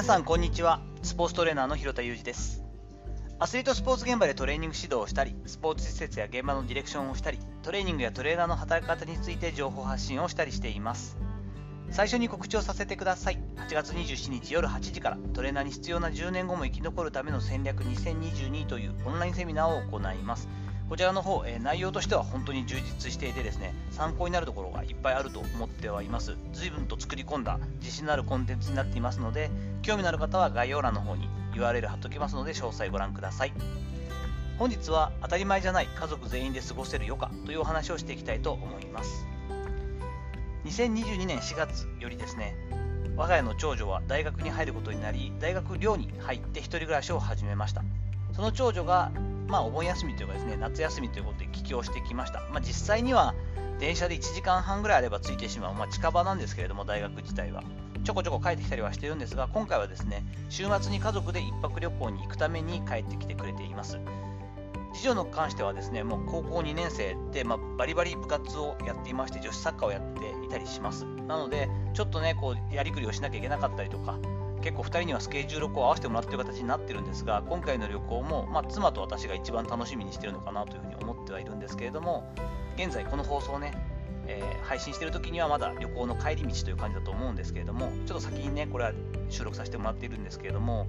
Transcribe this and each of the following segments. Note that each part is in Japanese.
皆さんこんにちは。スポーツトレーナーの広田裕二です。アスリートスポーツ現場でトレーニング指導をしたりスポーツ施設や現場のディレクションをしたりトレーニングやトレーナーの働き方について情報発信をしたりしています。最初に告知をさせてください。8月27日夜8時からトレーナーに必要な10年後も生き残るための戦略2022というオンラインセミナーを行います。こちらの方、えー、内容としては本当に充実していてですね、参考になるところがいっぱいあると思ってはいます。随分と作り込んだ自信のあるコンテンツになっていますので、興味のある方は概要欄の方に URL 貼っておきますので、詳細ご覧ください。本日は当たり前じゃない家族全員で過ごせる余暇というお話をしていきたいと思います。2022年4月よりですね、我が家の長女は大学に入ることになり、大学寮に入って1人暮らしを始めました。その長女がまあ、お盆休みというかですね、夏休みということで帰郷してきました。まあ、実際には電車で1時間半ぐらいあれば着いてしまう、まあ、近場なんですけれども、大学自体は。ちょこちょこ帰ってきたりはしてるんですが、今回はですね、週末に家族で1泊旅行に行くために帰ってきてくれています。次女の関してはですね、もう高校2年生で、まあ、バリバリ部活をやっていまして、女子サッカーをやっていたりします。なので、ちょっとね、こうやりくりをしなきゃいけなかったりとか、結構2人にはスケジュールを合わせてもらっている形になってるんですが、今回の旅行も、まあ、妻と私が一番楽しみにしてるのかなというふうに思ってはいるんですけれども、現在この放送ね、えー、配信している時にはまだ旅行の帰り道という感じだと思うんですけれども、ちょっと先にね、これは収録させてもらっているんですけれども、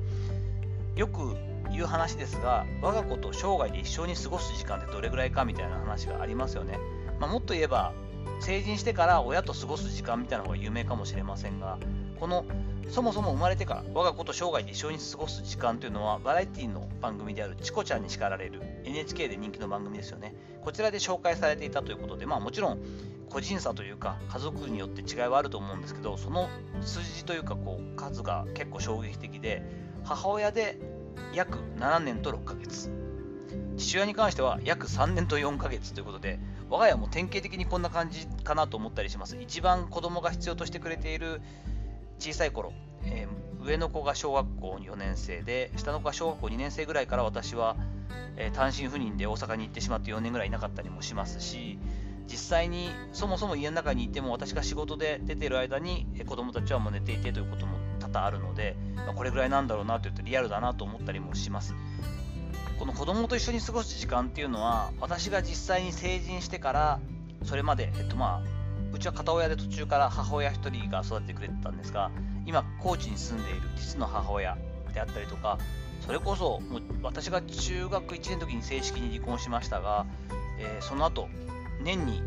よく言う話ですが、我が子と生涯で一緒に過ごす時間ってどれぐらいかみたいな話がありますよね。まあ、もっと言えば、成人してから親と過ごす時間みたいなのが有名かもしれませんが、このそもそも生まれてから我が子と生涯で一緒に過ごす時間というのはバラエティの番組であるチコちゃんに叱られる NHK で人気の番組ですよね。こちらで紹介されていたということでまあもちろん個人差というか家族によって違いはあると思うんですけどその数字というかこう数が結構衝撃的で母親で約7年と6ヶ月。父親に関しては約3年と4ヶ月ということで我が家も典型的にこんな感じかなと思ったりします。一番子供が必要としてくれている小さい頃、えー、上の子が小学校4年生で下の子が小学校2年生ぐらいから私は、えー、単身赴任で大阪に行ってしまって4年ぐらいいなかったりもしますし実際にそもそも家の中にいても私が仕事で出ている間に子供たちはもう寝ていてということも多々あるので、まあ、これぐらいなんだろうなと言ってリアルだなと思ったりもします。この子供と一緒に過ごす時間っていうのは私が実際に成人してからそれまで、えっとまあ、うちは片親で途中から母親1人が育ててくれてたんですが今高知に住んでいる実の母親であったりとかそれこそもう私が中学1年の時に正式に離婚しましたが、えー、その後年に、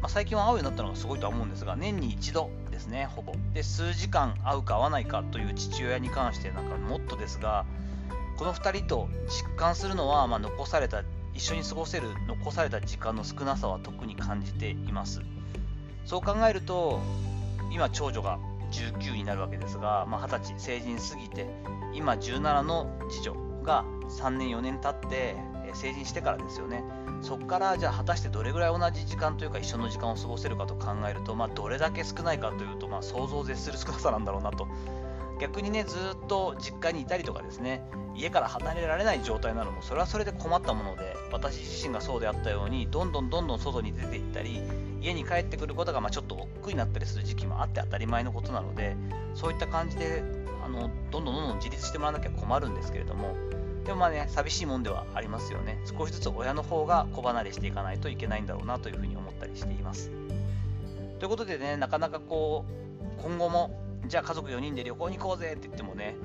まあ、最近は会うようになったのがすごいとは思うんですが年に一度ですねほぼ。で数時間会うか会わないかという父親に関してなんかもっとですがこの2人と実感するのは、まあ、残された一緒に過ごせる残された時間の少なさは特に感じています。そう考えると今長女が19になるわけですが、まあ、20歳成人過ぎて今17の次女が3年4年経って成人してからですよね。そこからじゃあ果たしてどれぐらい同じ時間というか一緒の時間を過ごせるかと考えると、まあ、どれだけ少ないかというと、まあ、想像を絶する少なさなんだろうなと逆にねずっと実家にいたりとかですね家から離れられない状態なのもそれはそれで困ったもので私自身がそうであったようにどんどんどんどん外に出ていったり家に帰ってくることがまちょっと億劫になったりする時期もあって当たり前のことなのでそういった感じであのどんどんどんどん自立してもらわなきゃ困るんですけれどもでもまあね寂しいもんではありますよね。少しずつ親の方が子離れしていかないといけないんだろうなというふうに思ったりしています。ということでねなかなかこう今後もじゃあ家族4人で旅行に行こうぜって言ってもね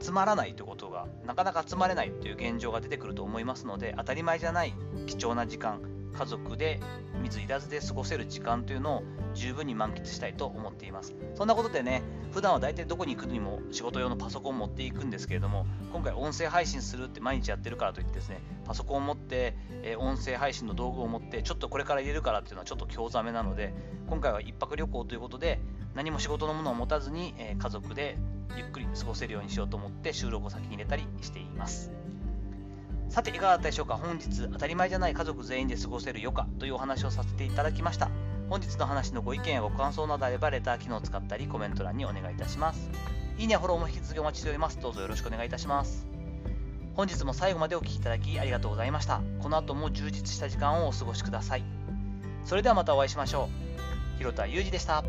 集まらないということがなかなか集まれないという現状が出てくると思いますので当たり前じゃない貴重な時間家族で水入らずで過ごせる時間というのを十分に満喫したいと思っています。そんなことでね普段は大体どこに行くにも仕事用のパソコンを持っていくんですけれども今回音声配信するって毎日やってるからといってですねパソコンを持って、え音声配信の道具を持ってちょっとこれから入れるからっていうのはちょっと興ざめなので今回は1泊旅行ということで何も仕事のものを持たずに、え家族でゆっくり過ごせるようにしようと思って収録を先に入れたりしています。さていかがだったでしょうか？本日当たり前じゃない家族全員で過ごせる余暇というお話をさせていただきました。本日の話のご意見やご感想などあればレター機能を使ったりコメント欄にお願いいたします。いいねフォローも引き続きお待ちしております。どうぞよろしくお願いいたします。本日も最後までお聴きいただきありがとうございました。この後も充実した時間をお過ごしください。それではまたお会いしましょう。広田裕二でした。